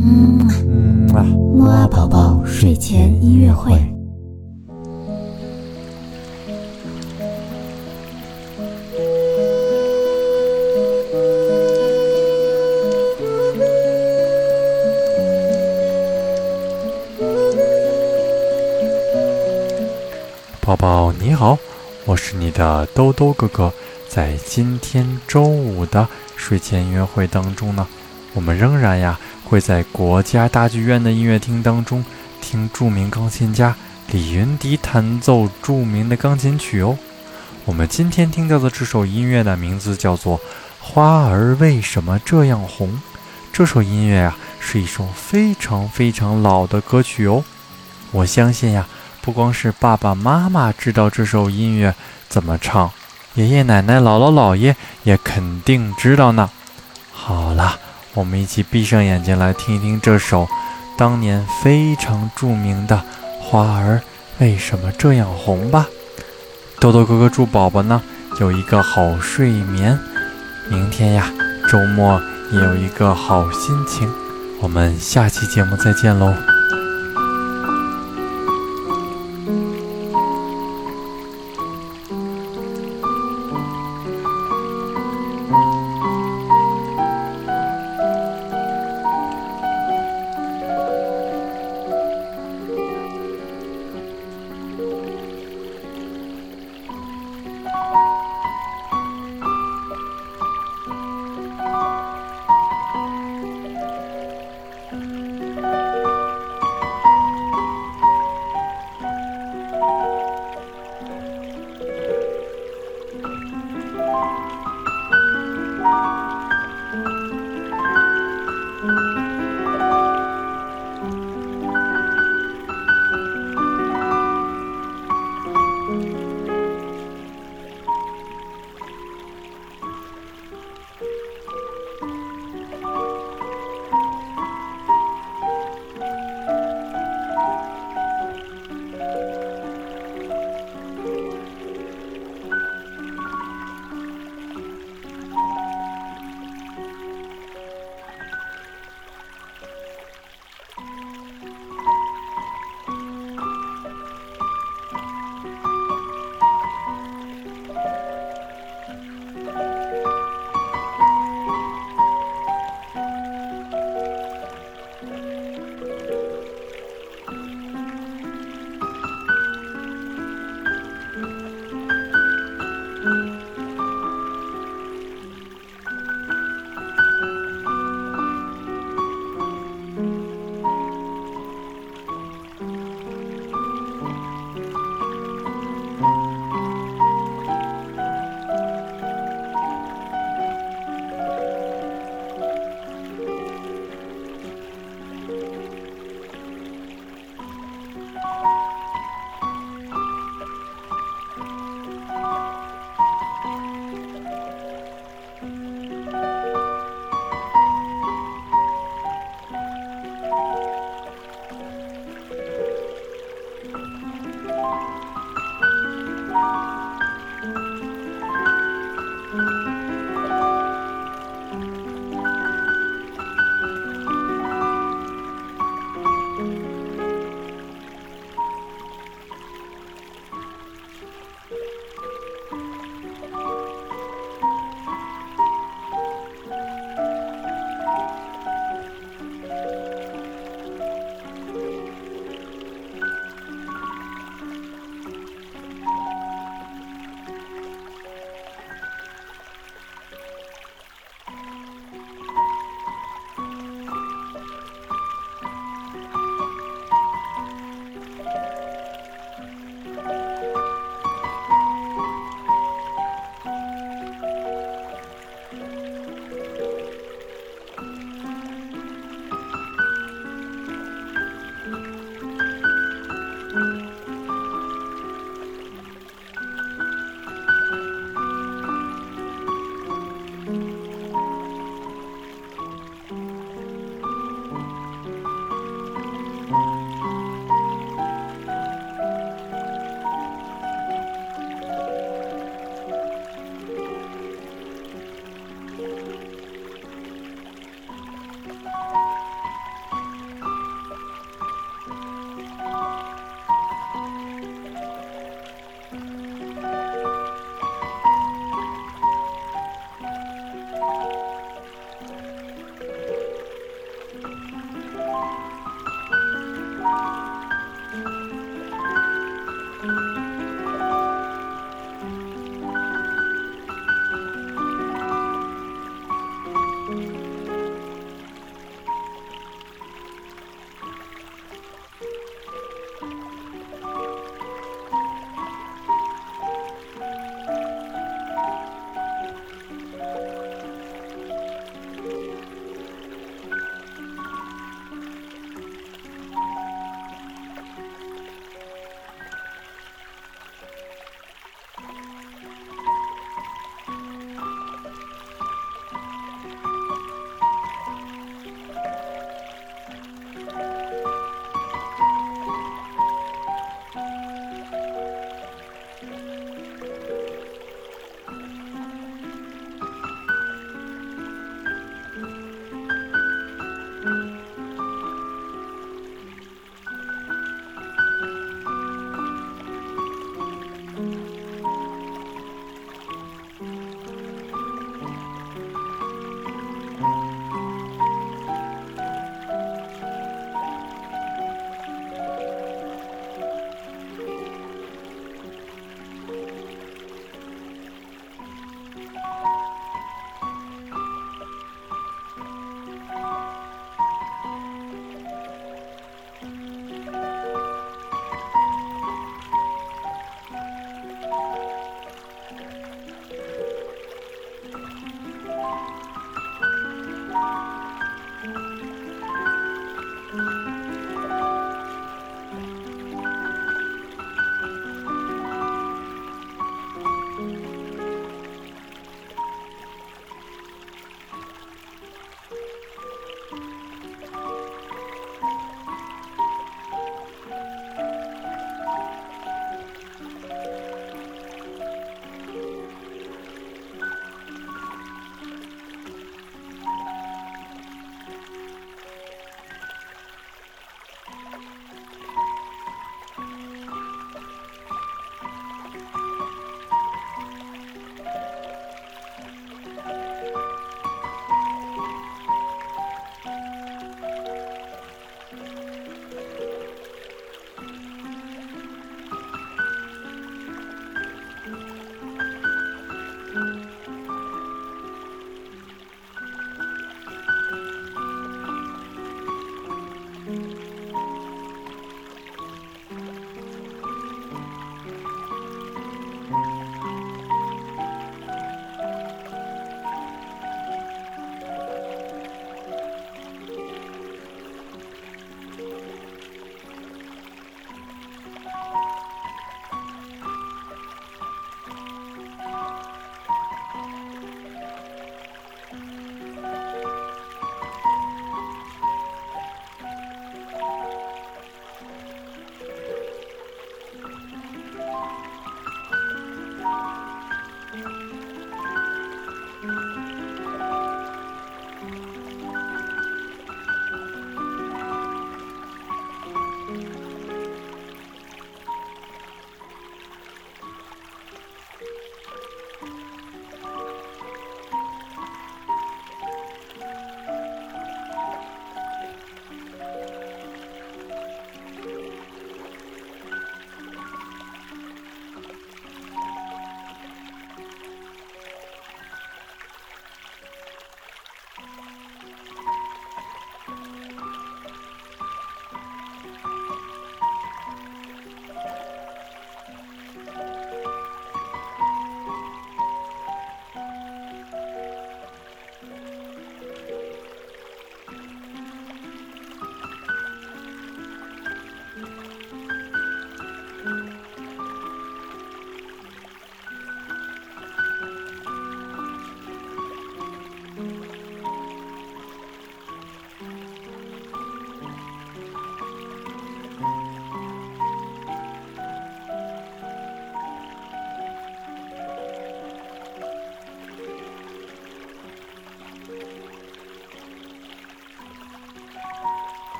嗯嗯啊，木啊宝宝睡前音乐会。宝宝你好，我是你的兜兜哥哥。在今天周五的睡前音乐会当中呢，我们仍然呀会在国家大剧院的音乐厅当中听著名钢琴家李云迪弹奏著名的钢琴曲哦。我们今天听到的这首音乐的名字叫做《花儿为什么这样红》。这首音乐呀是一首非常非常老的歌曲哦。我相信呀。不光是爸爸妈妈知道这首音乐怎么唱，爷爷奶奶、姥姥姥爷也肯定知道呢。好了，我们一起闭上眼睛来听一听这首当年非常著名的《花儿为什么这样红》吧。豆豆哥哥祝宝宝呢有一个好睡眠，明天呀周末也有一个好心情。我们下期节目再见喽。